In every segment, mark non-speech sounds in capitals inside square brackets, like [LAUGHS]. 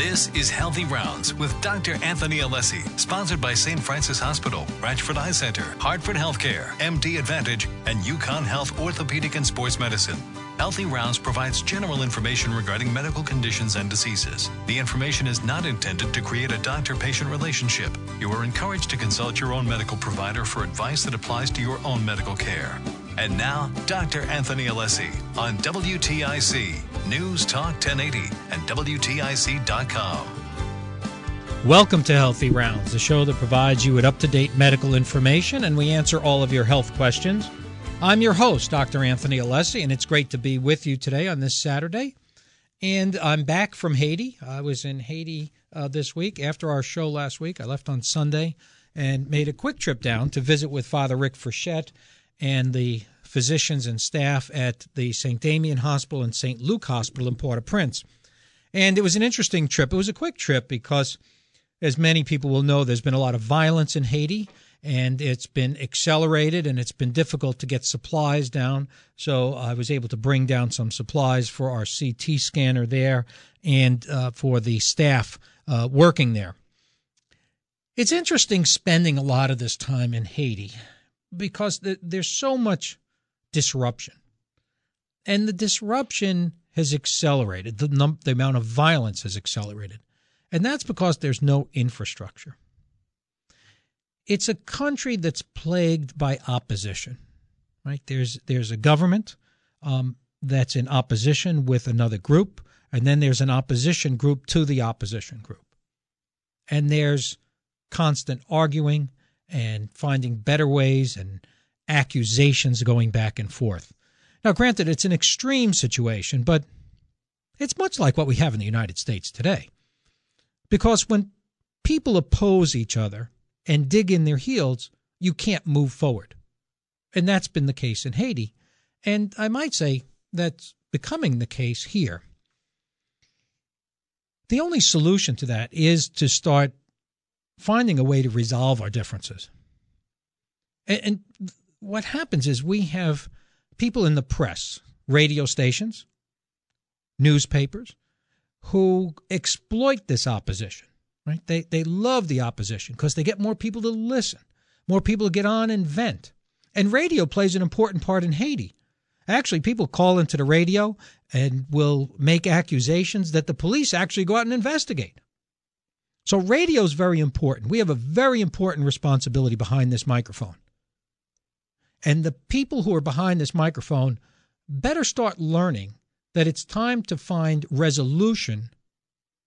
This is Healthy Rounds with Dr. Anthony Alessi, sponsored by St. Francis Hospital, Ranchford Eye Center, Hartford Healthcare, MD Advantage, and UConn Health Orthopedic and Sports Medicine. Healthy Rounds provides general information regarding medical conditions and diseases. The information is not intended to create a doctor patient relationship. You are encouraged to consult your own medical provider for advice that applies to your own medical care. And now, Dr. Anthony Alessi on WTIC, News Talk 1080, and WTIC.com. Welcome to Healthy Rounds, the show that provides you with up to date medical information and we answer all of your health questions. I'm your host, Dr. Anthony Alessi, and it's great to be with you today on this Saturday. And I'm back from Haiti. I was in Haiti uh, this week after our show last week. I left on Sunday and made a quick trip down to visit with Father Rick Frechette and the physicians and staff at the St. Damien Hospital and St. Luke Hospital in Port au Prince. And it was an interesting trip. It was a quick trip because, as many people will know, there's been a lot of violence in Haiti and it's been accelerated and it's been difficult to get supplies down. So I was able to bring down some supplies for our CT scanner there and uh, for the staff uh, working there. It's interesting spending a lot of this time in Haiti because there's so much disruption. And the disruption has accelerated, the, num- the amount of violence has accelerated. And that's because there's no infrastructure it's a country that's plagued by opposition. Right? There's there's a government um, that's in opposition with another group, and then there's an opposition group to the opposition group, and there's constant arguing and finding better ways and accusations going back and forth. Now, granted, it's an extreme situation, but it's much like what we have in the United States today. Because when people oppose each other, and dig in their heels, you can't move forward. And that's been the case in Haiti. And I might say that's becoming the case here. The only solution to that is to start finding a way to resolve our differences. And, what happens is we have people in the press, radio stations, newspapers, who exploit this opposition Right? They they love the opposition because they get more people to listen, more people to get on and vent. And radio plays an important part in Haiti. Actually, people call into the radio and will make accusations that the police actually go out and investigate. So radio is very important. We have a very important responsibility behind this microphone. And the people who are behind this microphone better start learning that it's time to find resolution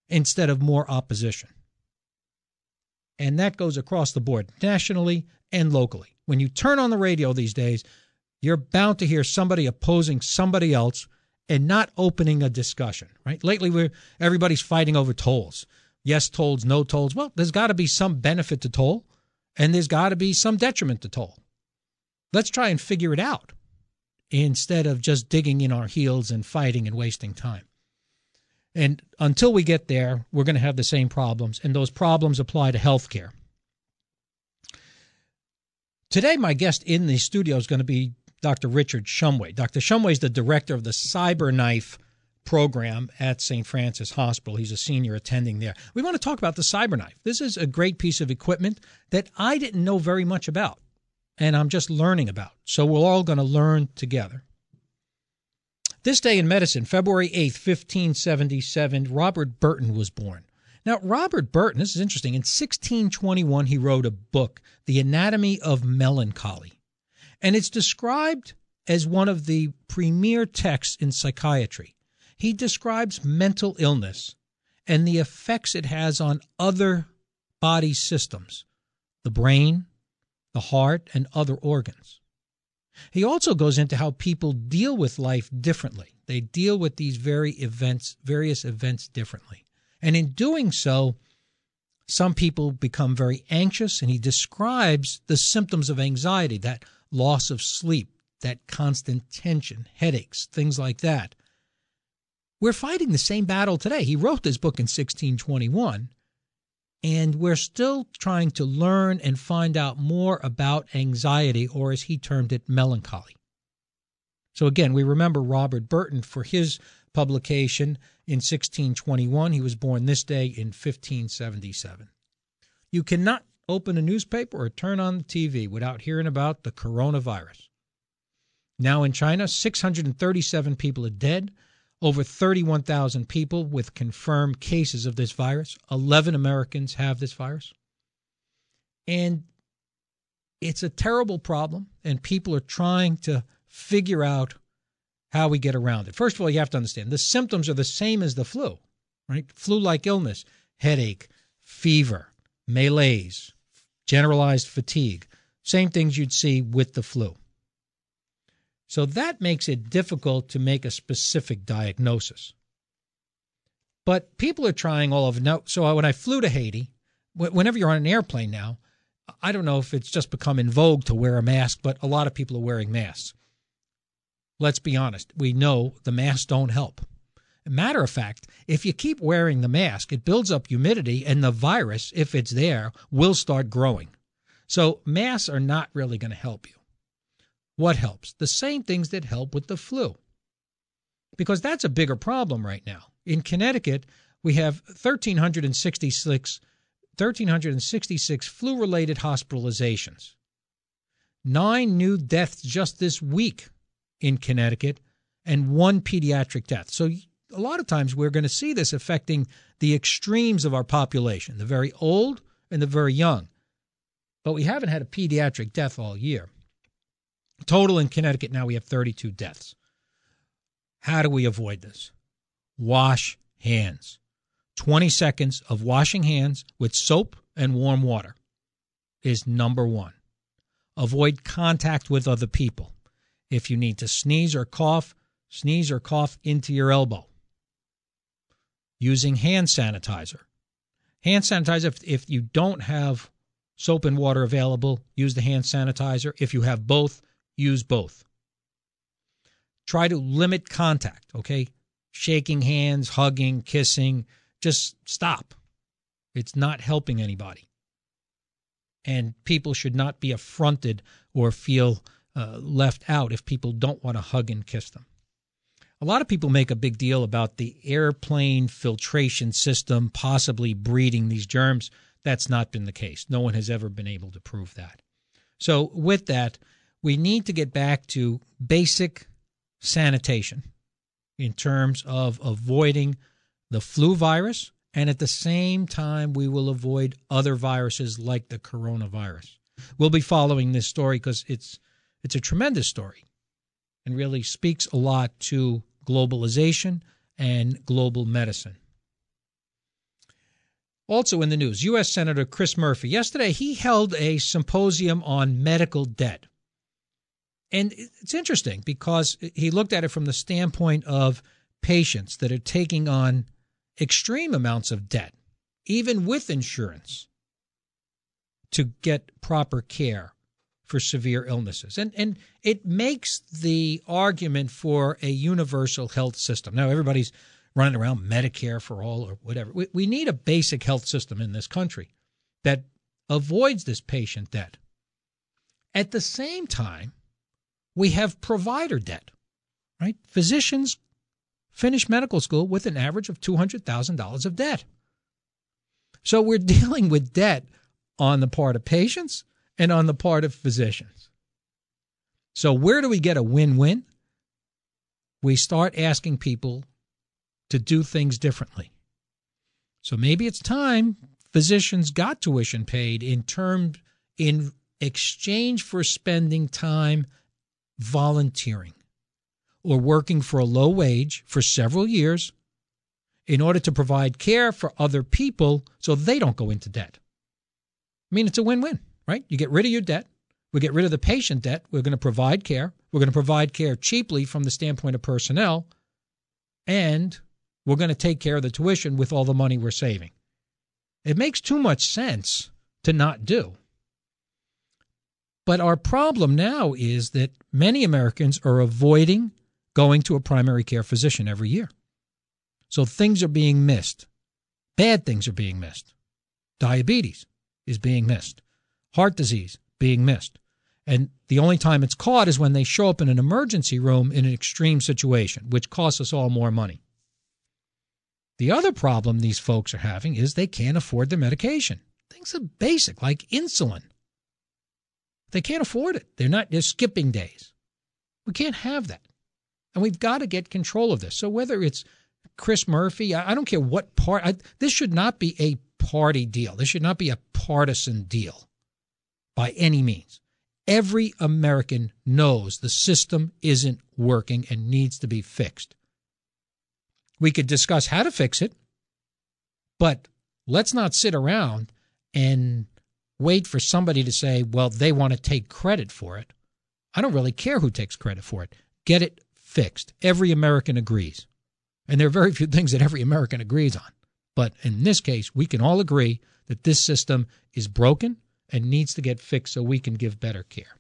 instead of more opposition. And that goes across the board, nationally and locally. When you turn on the radio these days, you're bound to hear somebody opposing somebody else and not opening a discussion, right? Lately, we're, everybody's fighting over tolls. Yes, tolls, no tolls. Well, there's got to be some benefit to toll, and there's got to be some detriment to toll. Let's try and figure it out instead of just digging in our heels and fighting and wasting time. And until we get there, we're going to have the same problems, and those problems apply to healthcare. Today, my guest in the studio is going to be Dr. Richard Shumway. Dr. Shumway is the director of the CyberKnife program at St. Francis Hospital. He's a senior attending there. We want to talk about the CyberKnife. This is a great piece of equipment that I didn't know very much about, and I'm just learning about. So we're all going to learn together. This day in medicine, February 8th, 1577, Robert Burton was born. Now, Robert Burton, this is interesting. In 1621, he wrote a book, The Anatomy of Melancholy. And it's described as one of the premier texts in psychiatry. He describes mental illness and the effects it has on other body systems, the brain, the heart, and other organs. He also goes into how people deal with life differently. They deal with these very events, various events differently. And in doing so, some people become very anxious, and he describes the symptoms of anxiety that loss of sleep, that constant tension, headaches, things like that. We're fighting the same battle today. He wrote this book in 1621, and we're still trying to learn and find out more about anxiety, or as he termed it, melancholy. So again, we remember Robert Burton for his publication in 1621. He was born this day in 1577. You cannot open a newspaper or turn on the TV without hearing about the coronavirus. Now in China, 637 people are dead, over 31,000 people with confirmed cases of this virus. 11 Americans have this virus. And it's a terrible problem, and people are trying to figure out how we get around it. First of all, you have to understand the symptoms are the same as the flu, right? Flu like illness, headache, fever, malaise, generalized fatigue, same things you'd see with the flu. So that makes it difficult to make a specific diagnosis. But people are trying all of now. So when I flew to Haiti, whenever you're on an airplane now, I don't know if it's just become in vogue to wear a mask, but a lot of people are wearing masks. Let's be honest. We know the masks don't help. Matter of fact, if you keep wearing the mask, it builds up humidity, and the virus, if it's there, will start growing. So masks are not really going to help you. What helps? The same things that help with the flu. Because that's a bigger problem right now. In Connecticut, we have 1,366, 1,366 flu related hospitalizations. Nine new deaths just this week in Connecticut, and one pediatric death. So, a lot of times we're going to see this affecting the extremes of our population, the very old and the very young. But we haven't had a pediatric death all year. Total in Connecticut now we have 32 deaths. How do we avoid this? Wash hands. 20 seconds of washing hands with soap and warm water is number one. Avoid contact with other people. If you need to sneeze or cough, sneeze or cough into your elbow. Using hand sanitizer. Hand sanitizer, if, if you don't have soap and water available, use the hand sanitizer. If you have both, use both. Try to limit contact, okay? Shaking hands, hugging, kissing, just stop. It's not helping anybody. And people should not be affronted or feel uh, left out if people don't want to hug and kiss them. A lot of people make a big deal about the airplane filtration system possibly breeding these germs. That's not been the case. No one has ever been able to prove that. So, with that, we need to get back to basic sanitation in terms of avoiding the flu virus, and at the same time, we will avoid other viruses like the coronavirus. We'll be following this story because it's it's a tremendous story and really speaks a lot to globalization and global medicine. Also in the news, U.S. Senator Chris Murphy. Yesterday, he held a symposium on medical debt. And it's interesting because he looked at it from the standpoint of patients that are taking on extreme amounts of debt, even with insurance, to get proper care for severe illnesses. And, and it makes the argument for a universal health system. Now, everybody's running around Medicare for all or whatever. We, we need a basic health system in this country that avoids this patient debt. At the same time, we have provider debt, right? Physicians finish medical school with an average of $200,000 of debt. So we're [LAUGHS] dealing with debt on the part of patients and on the part of physicians. So, where do we get a win win? We start asking people to do things differently. So maybe it's time physicians got tuition paid in term in exchange for spending time volunteering or working for a low wage for several years in order to provide care for other people so they don't go into debt. I mean, it's a win win, right? You get rid of your debt. We get rid of the patient debt. We're going to provide care. We're going to provide care cheaply from the standpoint of personnel. And we're going to take care of the tuition with all the money we're saving. It makes too much sense to not do. But our problem now is that many Americans are avoiding going to a primary care physician every year. So things are being missed. Bad things are being missed. Diabetes is being missed. Heart disease being missed. And the only time it's caught is when they show up in an emergency room in an extreme situation, which costs us all more money. The other problem these folks are having is they can't afford their medication. Things are basic, like insulin. They can't afford it. They're not, they're skipping days. We can't have that. And we've got to get control of this. So whether it's Chris Murphy, I, don't care what part, I, this should not be a party deal. This should not be a partisan deal by any means. Every American knows the system isn't working and needs to be fixed. We could discuss how to fix it, but let's not sit around and wait for somebody to say, well, they want to take credit for it. I don't really care who takes credit for it. Get it fixed. Every American agrees. And there are very few things that every American agrees on. But in this case, we can all agree that this system is broken and needs to get fixed so we can give better care.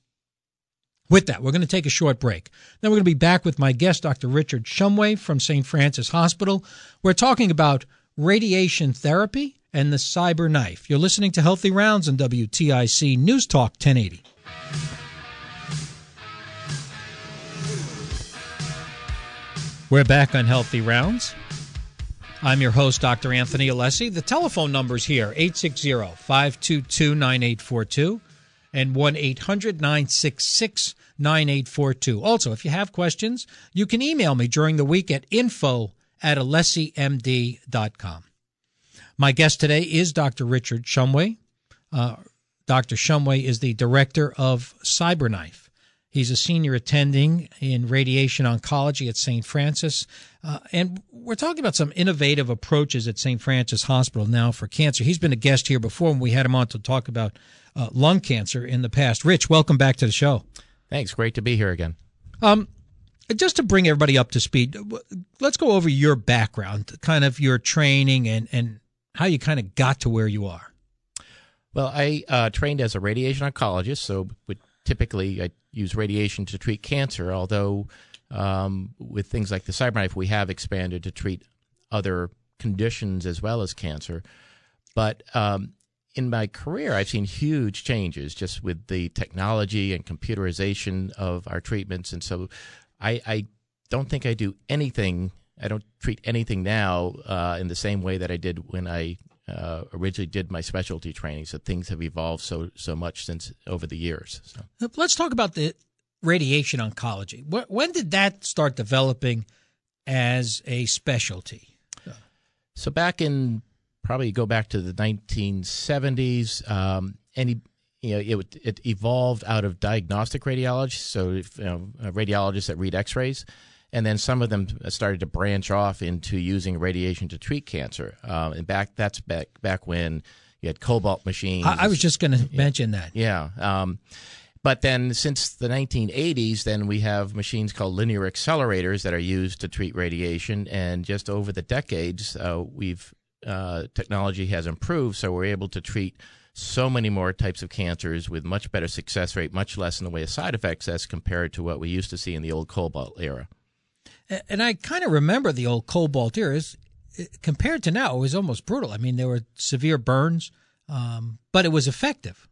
With that, we're going to take a short break. Then we're going to be back with my guest, Dr. Richard Shumway from St. Francis Hospital. We're talking about radiation therapy and the cyber knife. You're listening to Healthy Rounds on WTIC News Talk 1080. We're back on Healthy Rounds. I'm your host, Dr. Anthony Alessi. The telephone number's here 860 522 9842 and 1 800 966 9842. Also, if you have questions, you can email me during the week at info at alessimd.com. My guest today is Dr. Richard Shumway. Uh, Dr. Shumway is the director of CyberKnife. He's a senior attending in radiation oncology at St. Francis. Uh, and we're talking about some innovative approaches at St. Francis Hospital now for cancer. He's been a guest here before when we had him on to talk about uh, lung cancer in the past. Rich, welcome back to the show. Thanks. Great to be here again. Um, just to bring everybody up to speed, let's go over your background, kind of your training and, and how you kind of got to where you are. Well, I uh, trained as a radiation oncologist, so would typically I use radiation to treat cancer. Although um, with things like the CyberKnife, we have expanded to treat other conditions as well as cancer. But um, in my career, I've seen huge changes just with the technology and computerization of our treatments, and so I, I don't think I do anything. I don't treat anything now uh, in the same way that I did when I uh, originally did my specialty training. So things have evolved so so much since over the years. So. Let's talk about the radiation oncology. When did that start developing as a specialty? So back in probably go back to the 1970s. Um, any you know, it, it evolved out of diagnostic radiology, so if, you know, radiologists that read X-rays, and then some of them started to branch off into using radiation to treat cancer. Um, and back that's back back when you had cobalt machines. I, I was just going to yeah. mention that. Yeah. Um, but then since the 1980s, then we have machines called linear accelerators that are used to treat radiation. And just over the decades, uh, we've uh, technology has improved, so we're able to treat so many more types of cancers with much better success rate, much less in the way of side effects as compared to what we used to see in the old cobalt era. And I kind of remember the old cobalt era. Compared to now, it was almost brutal. I mean, there were severe burns, um, but it was effective.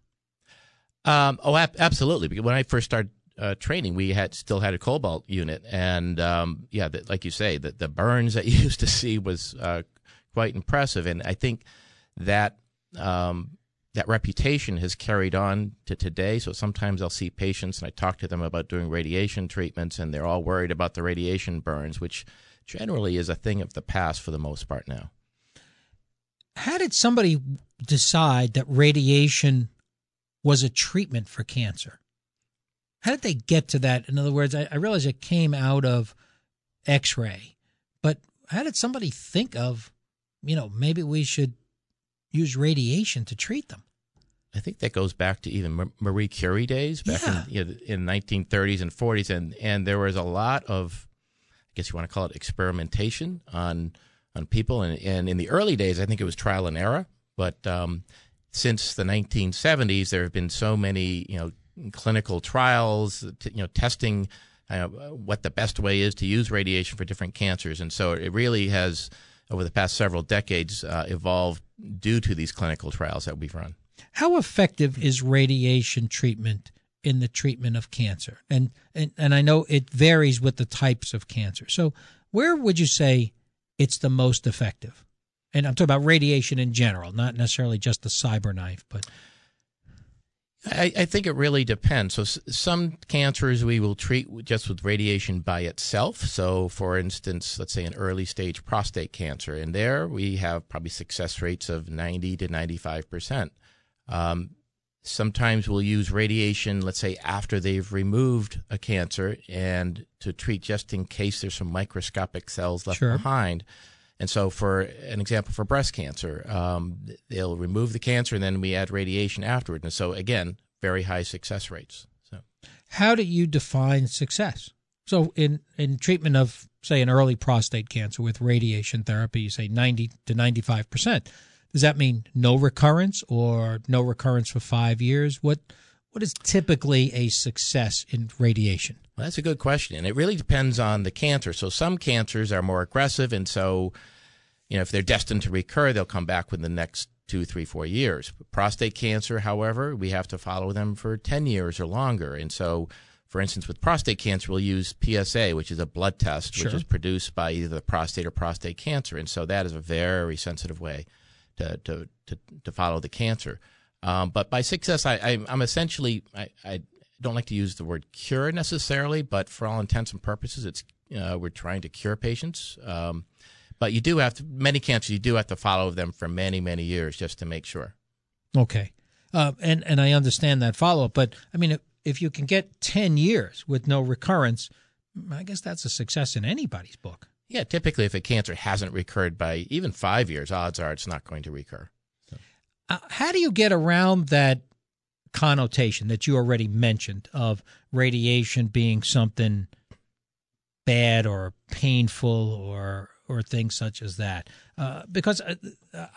Um, oh, ab- absolutely. Because when I first started uh, training, we had still had a cobalt unit, and um, yeah, the, like you say, the, the burns that [LAUGHS] you used to see was uh, quite impressive. And I think that um, that reputation has carried on to today. So sometimes I'll see patients and I talk to them about doing radiation treatments, and they're all worried about the radiation burns, which generally is a thing of the past for the most part now. How did somebody decide that radiation was a treatment for cancer? How did they get to that? In other words, I, I realize it came out of X ray, but how did somebody think of, you know, maybe we should use radiation to treat them. I think that goes back to even Marie Curie days back yeah. in, you know, in 1930s and 40s, and and there was a lot of, I guess you want to call it experimentation on on people, and and in the early days, I think it was trial and error, but um, since the 1970s, there have been so many you know clinical trials, you know testing. Uh, what the best way is to use radiation for different cancers, and so it really has over the past several decades uh, evolved due to these clinical trials that we've run. How effective is radiation treatment in the treatment of cancer? And, and and I know it varies with the types of cancer. So where would you say it's the most effective? And I'm talking about radiation in general, not necessarily just the cyber knife, but I, I, think it really depends. So, s- some cancers we will treat just with radiation by itself. So, for instance, let's say an early stage prostate cancer, and there we have probably success rates of 90 to 95 percent. Um, sometimes we'll use radiation, let's say after they've removed a cancer, and to treat just in case there's some microscopic cells left Sure. behind. And so, for an example, for breast cancer, um, they'll remove the cancer and then we add radiation afterward. And so, again, very high success rates. So, how do you define success? So, in, in treatment of, say, an early prostate cancer with radiation therapy, you say 90 to 95%. Does that mean no recurrence or no recurrence for five years? What What is typically a success in radiation? well, that's a good question. And it really depends on the cancer. So, some cancers are more aggressive. And so, you know, if they're destined to recur, they'll come back within the next two, three, four years. Prostate cancer, however, we have to follow them for 10 years or longer. And so, for instance, with prostate cancer, we'll use PSA, which is a blood test, Sure. which is produced by either the prostate or prostate cancer. And so that is a very sensitive way to, to, to, to follow the cancer. Um, but by success, I, I'm essentially, I, I don't like to use the word cure necessarily, but for all intents and purposes, it's uh, we're trying to cure patients. Um, but you do have to, many cancers, you do have to follow them for many, many years just to make sure. Okay. Uh, and, and I understand that follow up, but I mean, if, if you can get 10 years with no recurrence, I guess that's a success in anybody's book. Yeah, typically, if a cancer hasn't recurred by even five years, odds are it's not going to recur. Uh, how do you get around that connotation that you already mentioned of radiation being something bad or painful or or things such as that? Uh, because I,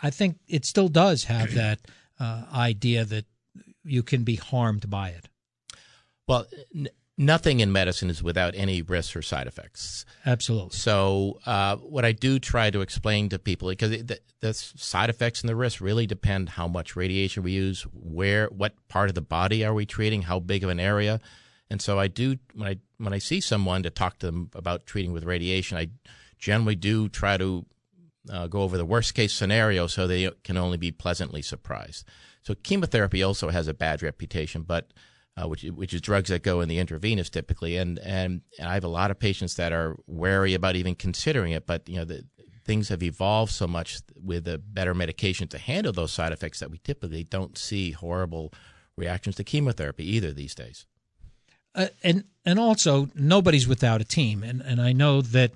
I think it still does have [CLEARS THROAT] that uh, idea that you can be harmed by it. Well, n- nothing in medicine is without any risks or side effects. Absolutely. So, uh, what I do try to explain to people because it, the, the side effects and the risks really depend how much radiation we use, where, what part of the body are we treating, how big of an area, and so I do when I when I see someone to talk to them about treating with radiation, I generally do try to uh, go over the worst case scenario so they can only be pleasantly surprised. So chemotherapy also has a bad reputation, but uh, which which is drugs that go in the intravenous typically, and, and I have a lot of patients that are wary about even considering it, but you know the things have evolved so much with a better medication to handle those side effects that we typically don't see horrible reactions to chemotherapy either these days. Uh, and and also nobody's without a team, and and I know that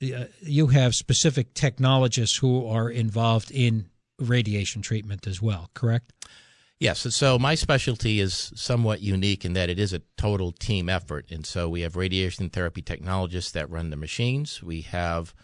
you have specific technologists who are involved in radiation treatment as well. Correct? Yes. So my specialty is somewhat unique in that it is a total team effort. And so we have radiation therapy technologists that run the machines. We have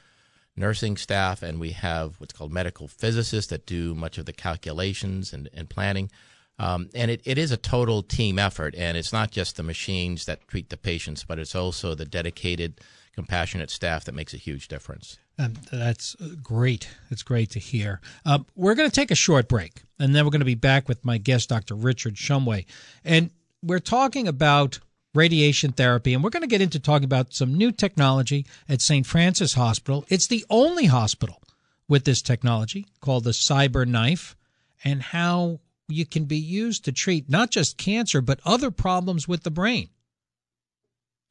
nursing staff and we have what's called medical physicists that do much of the calculations and, and planning. Um, and it, it is a total team effort. And it's not just the machines that treat the patients, but it's also the dedicated, compassionate staff that makes a huge difference. Um, that's great. It's great to hear. Um, we're going to take a short break, and then we're going to be back with my guest, Dr. Richard Shumway. And we're talking about radiation therapy, and we're going to get into talking about some new technology at St. Francis Hospital. It's the only hospital with this technology called the Cyber Knife, and how you can be used to treat not just cancer, but other problems with the brain.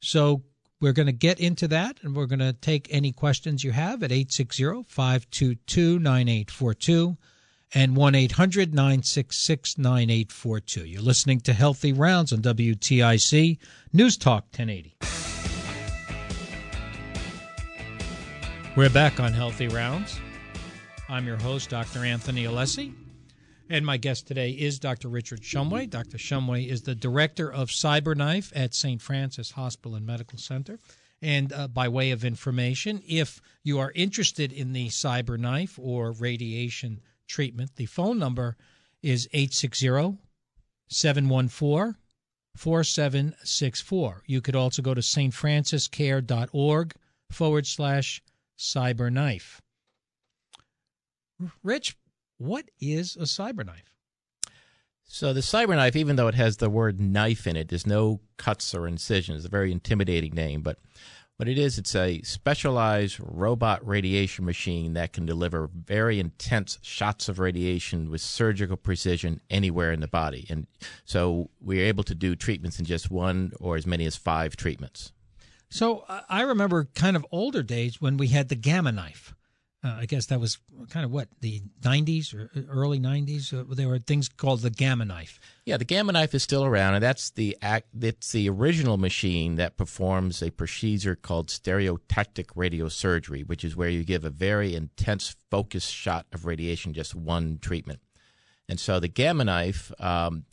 So we're going to get into that and we're going to take any questions you have at 860 522 9842 and 1 800 966 9842. You're listening to Healthy Rounds on WTIC News Talk 1080. We're back on Healthy Rounds. I'm your host, Dr. Anthony Alessi. And my guest today is Dr. Richard Shumway. Dr. Shumway is the director of CyberKnife at St. Francis Hospital and Medical Center. And uh, by way of information, if you are interested in the CyberKnife or radiation treatment, the phone number is 860 714 4764. You could also go to stfranciscare.org forward slash cyberknife. Rich, what is a cyberknife? So the CyberKnife, even though it has the word knife in it, there's no cuts or incisions. It's a very intimidating name. But What it is, it's a specialized robot radiation machine that can deliver very intense shots of radiation with surgical precision anywhere in the body. And so we're able to do treatments in just one or as many as five treatments. So uh, I remember kind of older days when we had the gamma knife. Uh, I guess that was kind of what the 90s or uh, early 90s. Uh, there were things called the gamma knife. Yeah, the gamma knife is still around, and that's the act. It's the original machine that performs a procedure called stereotactic radiosurgery, which is where you give a very intense, focused shot of radiation, just one treatment. And so the gamma knife um,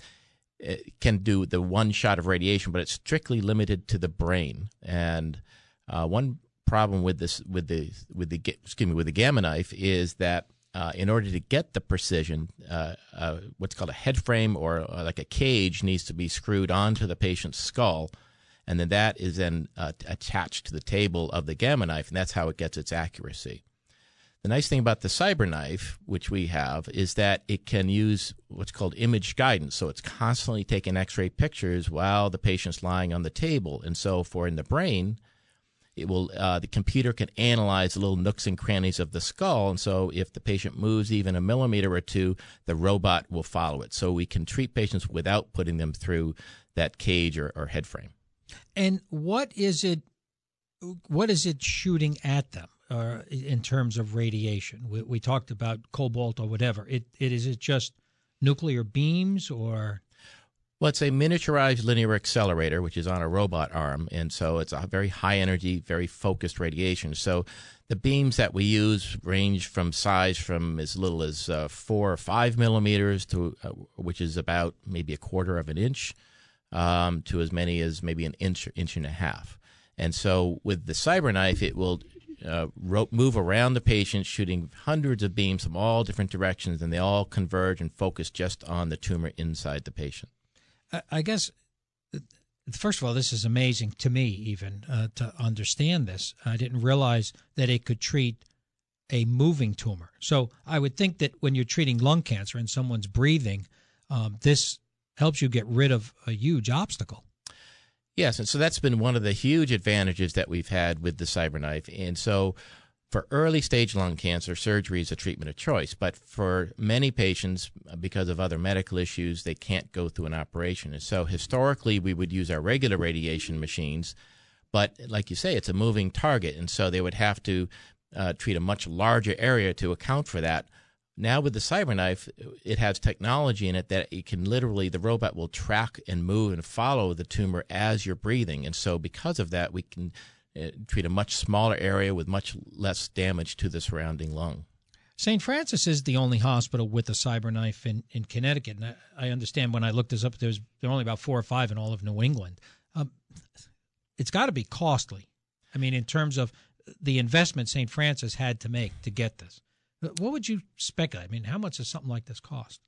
can do the one shot of radiation, but it's strictly limited to the brain. And uh, one problem with this with the with the excuse me with the gamma knife is that uh, in order to get the precision, uh, uh, what's called a head frame or uh, like a cage needs to be screwed onto the patient's skull, and then that is then uh, attached to the table of the gamma knife, and that's how it gets its accuracy. The nice thing about the cyber knife, which we have, is that it can use what's called image guidance. So it's constantly taking x ray pictures while the patient's lying on the table. And so, for in the brain, it will uh, the computer can analyze the little nooks and crannies of the skull and so if the patient moves even a millimeter or two the robot will follow it. So we can treat patients without putting them through that cage or, or head frame. And what is it what is it shooting at them uh, in terms of radiation? We, we talked about cobalt or whatever. It, it is it just nuclear beams or well, it's a miniaturized linear accelerator, which is on a robot arm. And so it's a very high energy, very focused radiation. So the beams that we use range from size from as little as uh, four or five millimeters to, uh, which is about maybe a quarter of an inch, um, to as many as maybe an inch, inch and a half. And so with the CyberKnife, it will uh, move around the patient, shooting hundreds of beams from all different directions, and they all converge and focus just on the tumor inside the patient. I guess first of all, this is amazing to me, even uh, to understand this. I didn't realize that it could treat a moving tumor. So I would think that when you're treating lung cancer and someone's breathing, um, this helps you get rid of a huge obstacle. Yes, and so that's been one of the huge advantages that we've had with the CyberKnife. And so for early stage lung cancer, surgery is a treatment of choice. But for many patients, uh, because of other medical issues, they can't go through an operation. And so historically, we would use our regular radiation machines. But like you say, it's a moving target. And so they would have to uh, treat a much larger area to account for that. Now with the CyberKnife, it has technology in it that it can literally the robot will track and move and follow the tumor as you're breathing, and so because of that, we can uh, treat a much smaller area with much less damage to the surrounding lung. St. Francis is the only hospital with a CyberKnife in, in Connecticut. And I, I understand when I looked this up, there's there are only about four or five in all of New England. Um, it's got to be costly. I mean, in terms of the investment St. Francis had to make to get this. What would you speculate? I mean, how much does something like this cost?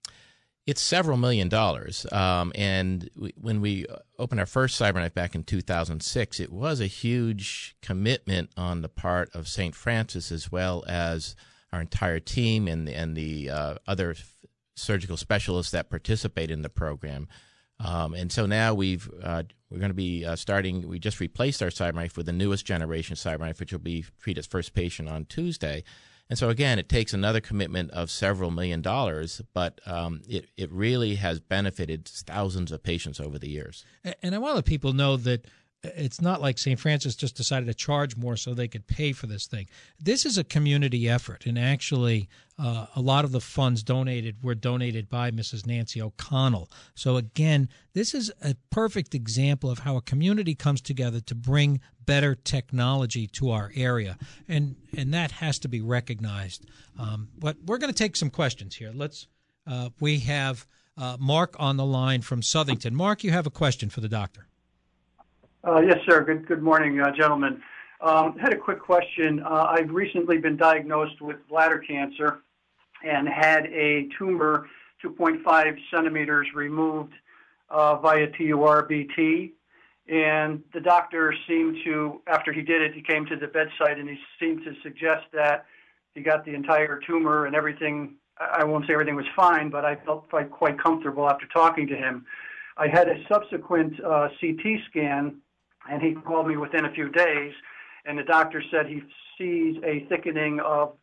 It's several million dollars. Um, and we, when we opened our first CyberKnife back in 2006, it was a huge commitment on the part of St. Francis as well as our entire team and the, and the uh, other surgical specialists that participate in the program. Um, and so now we've uh, we're going to be uh, starting. We just replaced our CyberKnife with the newest generation CyberKnife, which will be treat its first patient on Tuesday. And so again, it takes another commitment of several million dollars, but um, it it really has benefited thousands of patients over the years. And I want to let people know that it's not like St. Francis just decided to charge more so they could pay for this thing. This is a community effort, and actually, uh, a lot of the funds donated were donated by Mrs. Nancy O'Connell. So again, this is a perfect example of how a community comes together to bring better technology to our area, and and that has to be recognized. Um, but we're going to take some questions here. Let's. Uh, we have uh, Mark on the line from Southington. Mark, you have a question for the doctor. Uh, yes, sir. Good, good morning, uh, gentlemen. Um, had a quick question. Uh, I've recently been diagnosed with bladder cancer and had a tumor 2.5 centimeters removed uh, via TURBT. And the doctor seemed to, after he did it, he came to the bedside and he seemed to suggest that he got the entire tumor and everything. I won't say everything was fine, but I felt quite, quite comfortable after talking to him. I had a subsequent uh, CT scan and he called me within a few days, and the doctor said he sees a thickening of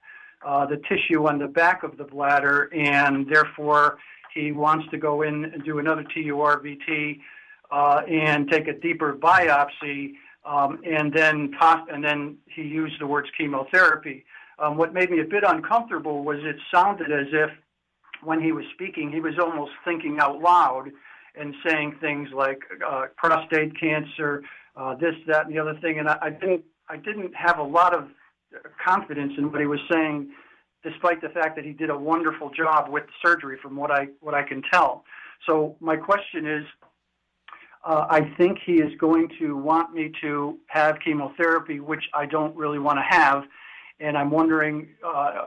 uh, the tissue on the back of the bladder, and therefore he wants to go in and do another TURBT uh, and take a deeper biopsy, um, and then and then he used the words chemotherapy. Um, what made me a bit uncomfortable was it sounded as if when he was speaking, he was almost thinking out loud and saying things like uh, prostate cancer, uh, this, that, and the other thing. And I, I didn't, I didn't have a lot of confidence in what he was saying, despite the fact that he did a wonderful job with surgery, from what I, what I can tell. So my question is, uh, I think he is going to want me to have chemotherapy, which I don't really want to have, and I'm wondering uh,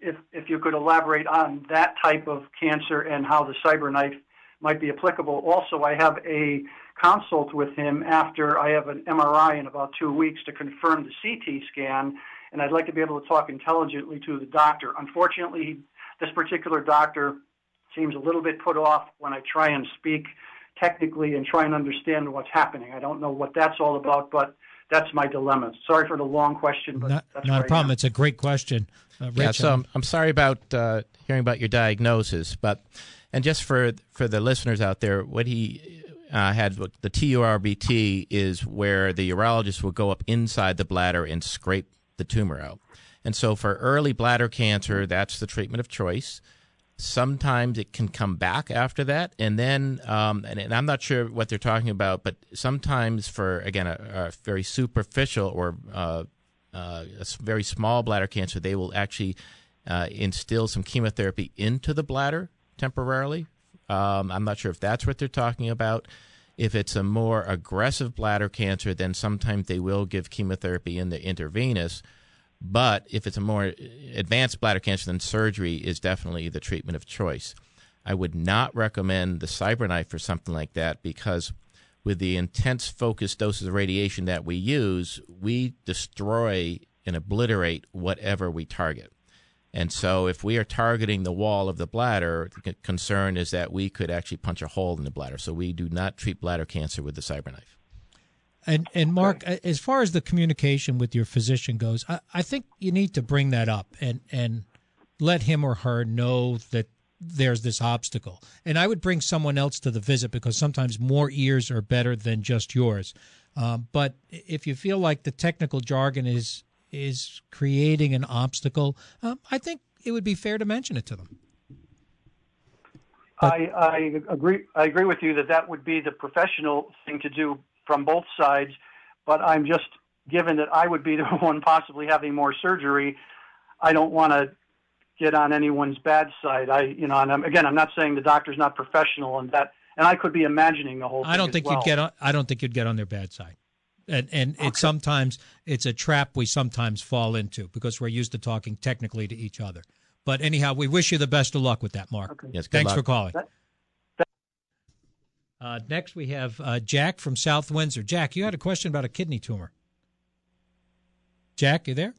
if if you could elaborate on that type of cancer and how the CyberKnife might be applicable. Also, I have a consult with him after I have an MRI in about two weeks to confirm the CT scan, and I'd like to be able to talk intelligently to the doctor. Unfortunately, this particular doctor seems a little bit put off when I try and speak technically and try and understand what's happening. I don't know what that's all about, but that's my dilemma. Sorry for the long question, but not, not a problem. It's a great question. Uh, Rich, yeah, so I'm, I'm sorry about uh, hearing about your diagnosis, but and just for for the listeners out there, what he uh, had the TURBT is where the urologist will go up inside the bladder and scrape the tumor out. And so for early bladder cancer, that's the treatment of choice. Sometimes it can come back after that, and then, um, and, and, I'm not sure what they're talking about, but sometimes for again a, a very superficial or uh, uh, a very small bladder cancer, they will actually uh, instill some chemotherapy into the bladder temporarily. Um, I'm not sure if that's what they're talking about. If it's a more aggressive bladder cancer, then sometimes they will give chemotherapy in the intravenous. But if it's a more advanced bladder cancer, then surgery is definitely the treatment of choice. I would not recommend the CyberKnife for something like that because with the intense focused doses of radiation that we use, we destroy and obliterate whatever we target. And so, if we are targeting the wall of the bladder, the concern is that we could actually punch a hole in the bladder. So, we do not treat bladder cancer with the CyberKnife. And and Mark, okay. as far as the communication with your physician goes, I, I think you need to bring that up and and let him or her know that there's this obstacle. And I would bring someone else to the visit because sometimes more ears are better than just yours. Um, but if you feel like the technical jargon is is creating an obstacle, um, I think it would be fair to mention it to them. But, I, I agree. I agree with you that that would be the professional thing to do from both sides, but I'm just given that I would be [LAUGHS] the one possibly having more surgery. I don't want to get on anyone's bad side. I, you know, and I'm, again, I'm not saying the doctor's not professional and that, and I could be imagining the whole. I don't think well. you'd get on. I don't think you'd get on their bad side, and and okay. it's sometimes it's a trap we sometimes fall into because we're used to talking technically to each other. But anyhow, we wish you the best of luck with that, Mark. Okay. Yes, thanks luck. for calling. That, uh, next, we have uh, Jack from South Windsor. Jack, you had a question about a kidney tumor. Jack, you there?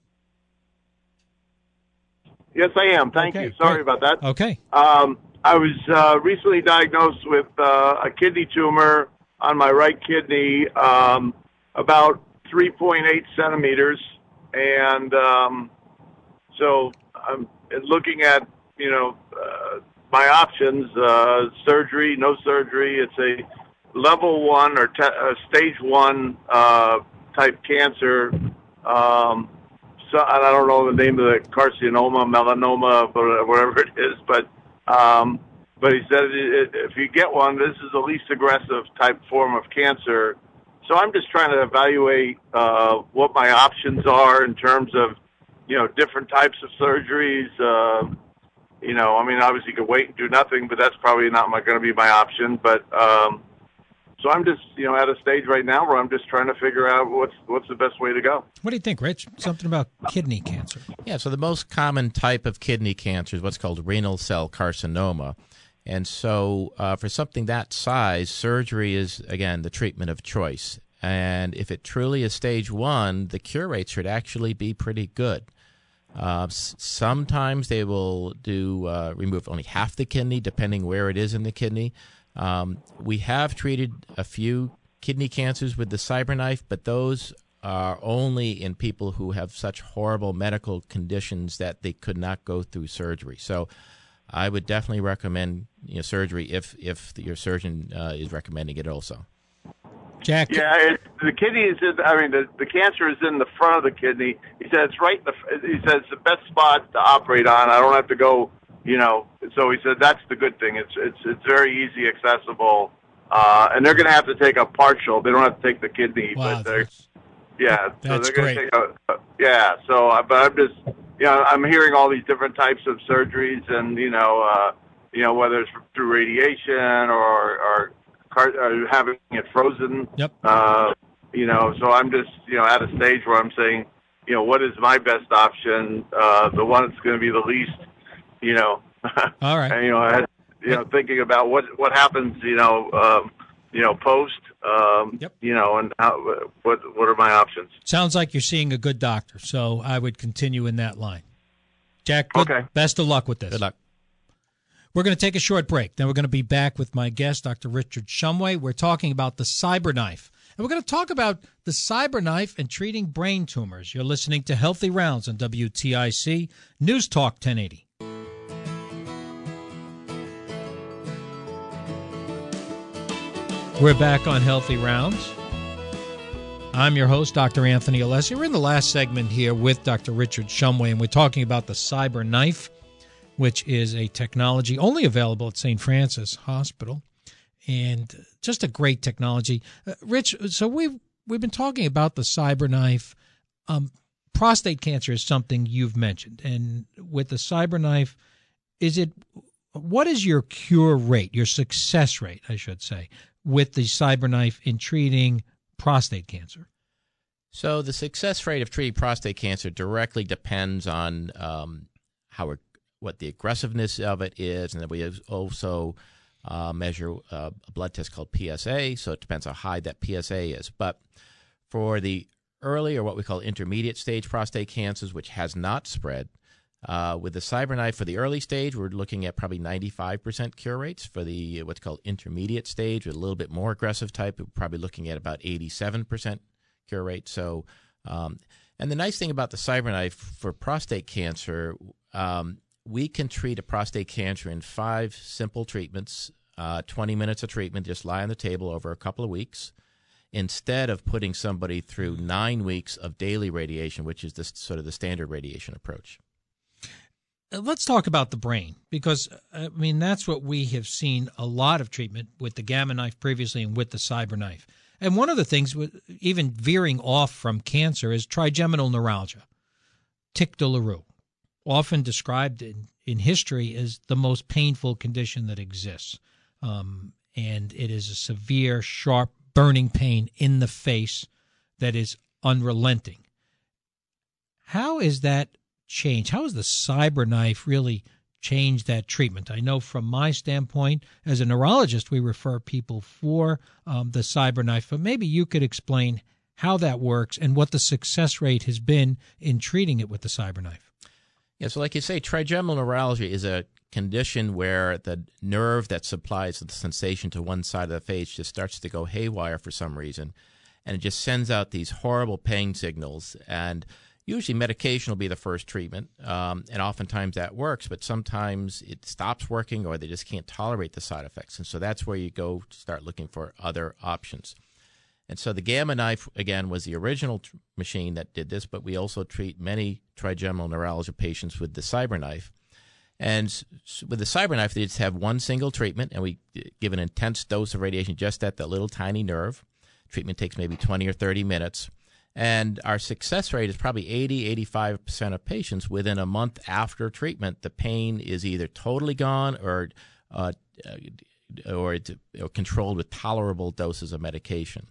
Yes, I am. Thank okay, you. Sorry great. about that. Okay. Um, I was uh, recently diagnosed with uh, a kidney tumor on my right kidney, um, about 3.8 centimeters, and um, so I'm looking at you know uh, my options: uh, surgery, no surgery. It's a level one or te- uh, stage one uh, type cancer. Um, so I don't know the name of the carcinoma, melanoma, whatever it is, but um, but he said if you get one, this is the least aggressive type form of cancer. So I'm just trying to evaluate uh, what my options are in terms of you know different types of surgeries. Uh, you know, I mean, obviously you could wait and do nothing, but that's probably not going to be my option. But um, so I'm just, you know, at a stage right now where I'm just trying to figure out what's what's the best way to go. What do you think, Rich? Something about kidney cancer? Yeah. So the most common type of kidney cancer is what's called renal cell carcinoma. And so, uh, for something that size, surgery is, again, the treatment of choice. And if it truly is stage one, the cure rate should actually be pretty good. Uh, sometimes they will do uh, remove only half the kidney, depending where it is in the kidney. Um, we have treated a few kidney cancers with the CyberKnife, but those are only in people who have such horrible medical conditions that they could not go through surgery. So I would definitely recommend you know, surgery if if your surgeon uh, is recommending it also. Jack. Yeah, it, the kidney is in. I mean, the the cancer is in the front of the kidney. He said it's right in the. He said it's the best spot to operate on. I don't have to go. You know, so he said that's the good thing. It's it's it's very easy accessible, uh, and they're going to have to take a partial. They don't have to take the kidney, wow, but they're yeah. That's so they're great. Take a, uh, yeah. So, uh, but I'm just you know I'm hearing all these different types of surgeries, and you know uh, you know whether it's through radiation or or car, uh, having it frozen. Yep. Uh, you know, so I'm just you know at a stage where I'm saying, you know, what is my best option? Uh, the one that's going to be the least, you know. [LAUGHS] All right. and, you know, I had, you know, thinking about what what happens, you know, um, you know, post, um, Yep. you know, and how, what what are my options? Sounds like you're seeing a good doctor, so I would continue in that line. Jack, good, Okay. best of luck with this. Good luck. We're going to take a short break. Then we're going to be back with my guest, Dr. Richard Shumway. We're talking about the cyber knife. And we're going to talk about the cyber knife and treating brain tumors. You're listening to Healthy Rounds on WTIC News Talk 1080. We're back on Healthy Rounds. I'm your host, Dr. Anthony Alessi. We're in the last segment here with Dr. Richard Shumway, and we're talking about the cyber knife which is a technology only available at St. Francis Hospital, and just a great technology. Uh, Rich, so we've we've been talking about the CyberKnife. Um, prostate cancer is something you've mentioned, and with the CyberKnife, is it what is your cure rate, your success rate, I should say, with the CyberKnife in treating prostate cancer? So the success rate of treating prostate cancer directly depends on um, how it, what the aggressiveness of it is, and then we also uh, measure uh, a blood test called PSA. So it depends how high that PSA is. But for the early or what we call intermediate stage prostate cancers, which has not spread, uh, with the CyberKnife for the early stage, we're looking at probably 95% cure rates. For the what's called intermediate stage, with a little bit more aggressive type, we're probably looking at about 87% cure rate. So, um, and the nice thing about the CyberKnife for prostate cancer, um, we can treat a prostate cancer in five simple treatments, uh, 20 minutes of treatment, just lie on the table over a couple of weeks, instead of putting somebody through nine weeks of daily radiation, which is the, sort of the standard radiation approach. Uh, Let's talk about the brain because I mean that's what we have seen a lot of treatment with the gamma knife previously and with the cyber knife. And one of the things, even veering off from cancer, is trigeminal neuralgia, tic douloureux, often described in, in history as the most painful condition that exists. Um, and it is a severe, sharp, burning pain in the face that is unrelenting. How is that changed? How has the cyber knife really changed that treatment? I know from my standpoint, as a neurologist, we refer people for um, the cyber knife, but maybe you could explain how that works and what the success rate has been in treating it with the cyber knife. Yeah, so like you say, trigeminal neuralgia is a condition where the nerve that supplies the sensation to one side of the face just starts to go haywire for some reason, and it just sends out these horrible pain signals. And usually, medication will be the first treatment, um, and oftentimes that works, but sometimes it stops working, or they just can't tolerate the side effects, and so that's where you go to start looking for other options. And so the Gamma knife, again, was the original tr- machine that did this, but we also treat many trigeminal neuralgia patients with the cyber knife. And with the cyber knife, they just have one single treatment, and we uh, give an intense dose of radiation just at that little tiny nerve. Treatment takes maybe 20 or 30 minutes. And our success rate is probably 80, 85% of patients within a month after treatment. The pain is either totally gone or, uh, uh, or, it's, or controlled with tolerable doses of medication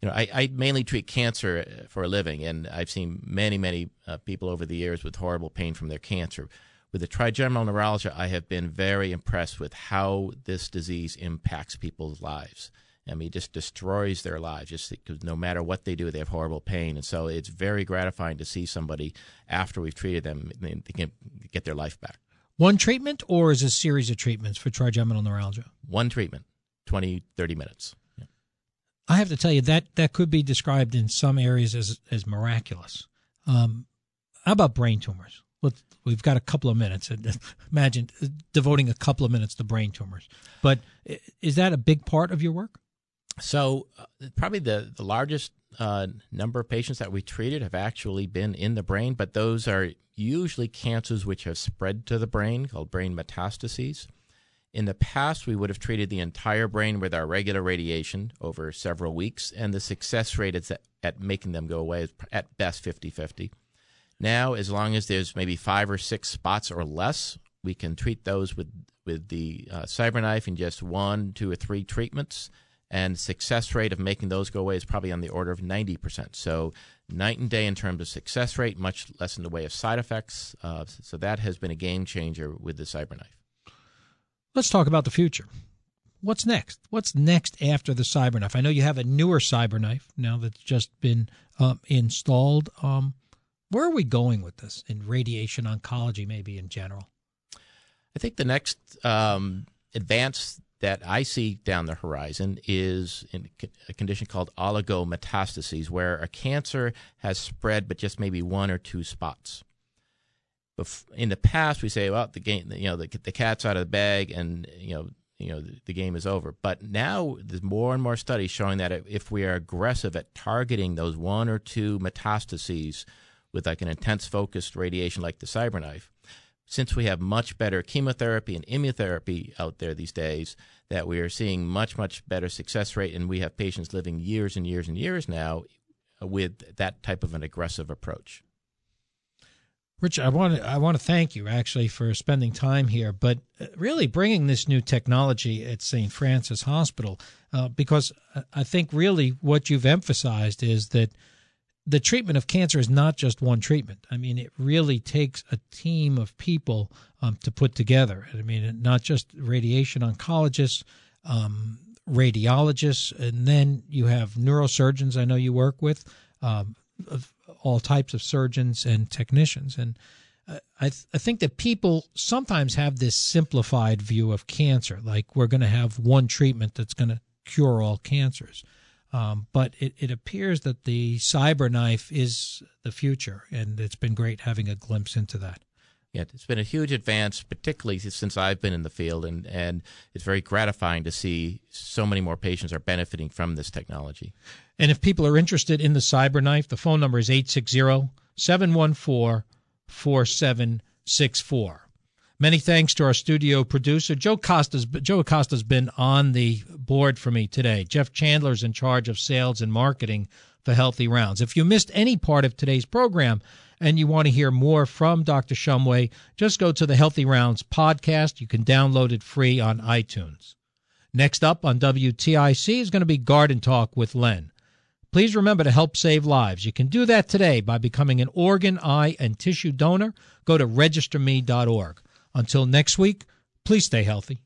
you know, I, I mainly treat cancer uh, for a living, and I've seen many, many uh, people over the years with horrible pain from their cancer. With the trigeminal neuralgia, I have been very impressed with how this disease impacts people's lives. I mean, it just destroys their lives. Just because no matter what they do, they have horrible pain, and so it's very gratifying to see somebody after we've treated them, they they can get their life back. One treatment, or is a series of treatments for trigeminal neuralgia? One treatment, 20, 30 minutes. I have to tell you that that could be described in some areas as as miraculous. Um, how about brain tumors? Let's, we've got a couple of minutes. [LAUGHS] Imagine devoting a couple of minutes to brain tumors. But is that a big part of your work? So, uh, probably the the largest uh, number of patients that we treated have actually been in the brain, but those are usually cancers which have spread to the brain, called brain metastases. In the past, we would have treated the entire brain with our regular radiation over several weeks, and the success rate at, at making them go away is at best 50 50. Now, as long as there's maybe five or six spots or less, we can treat those with, with the uh, CyberKnife in just one, two, or three treatments. And success rate of making those go away is probably on the order of 90%. So, night and day in terms of success rate, much less in the way of side effects. Uh, so, that has been a game changer with the CyberKnife. Let's talk about the future. What's next? What's next after the CyberKnife? I know you have a newer CyberKnife now that's just been um, installed. Um, where are we going with this in radiation oncology, maybe in general? I think the next um, advance that I see down the horizon is in a condition called oligometastases, where a cancer has spread but just maybe one or two spots in the past we say, well, the game, you know, the, the cat's out of the bag, and you know, you know, the, the, game is over. But now there's more and more studies showing that if we are aggressive at targeting those one or two metastases with like an intense focused radiation like the CyberKnife, since we have much better chemotherapy and immunotherapy out there these days, that we are seeing much much better success rate, and we have patients living years and years and years now with that type of an aggressive approach. Rich, I want to I want to thank you actually for spending time here, but uh, really bringing this new technology at St. Francis Hospital, uh, because I think really what you've emphasized is that the treatment of cancer is not just one treatment. I mean, it really takes a team of people um, to put together. I mean, not just radiation oncologists, um, radiologists, and then you have neurosurgeons. I know you work with. Um, all types of surgeons and technicians. And uh, I, th- I think that people sometimes have this simplified view of cancer, like we're going to have one treatment that's going to cure all cancers. Um, but it, it appears that the cyber knife is the future, and it's been great having a glimpse into that. Yeah, it's been a huge advance, particularly since I've been in the field, and, and it's very gratifying to see so many more patients are benefiting from this technology. And if people are interested in the CyberKnife, the phone number is 860 714 4764. Many thanks to our studio producer, Joe Costa's. Joe Acosta's been on the board for me today. Jeff Chandler's in charge of sales and marketing for Healthy Rounds. If you missed any part of today's program, and you want to hear more from Dr. Shumway, just go to the Healthy Rounds podcast. You can download it free on iTunes. Next up on WTIC is going to be Garden Talk with Len. Please remember to help save lives. You can do that today by becoming an organ, eye, and tissue donor. Go to registerme.org. Until next week, please stay healthy.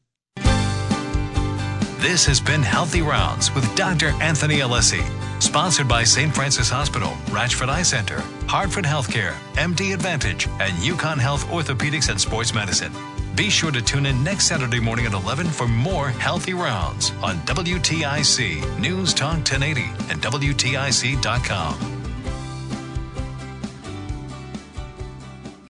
This has been Healthy Rounds with Dr. Anthony Alessi. Sponsored by St. Francis Hospital, Ratchford Eye Center, Hartford Healthcare, MD Advantage, and UConn Health Orthopedics and Sports Medicine. Be sure to tune in next Saturday morning at 11 for more Healthy Rounds on WTIC News Talk 1080 and WTIC.com.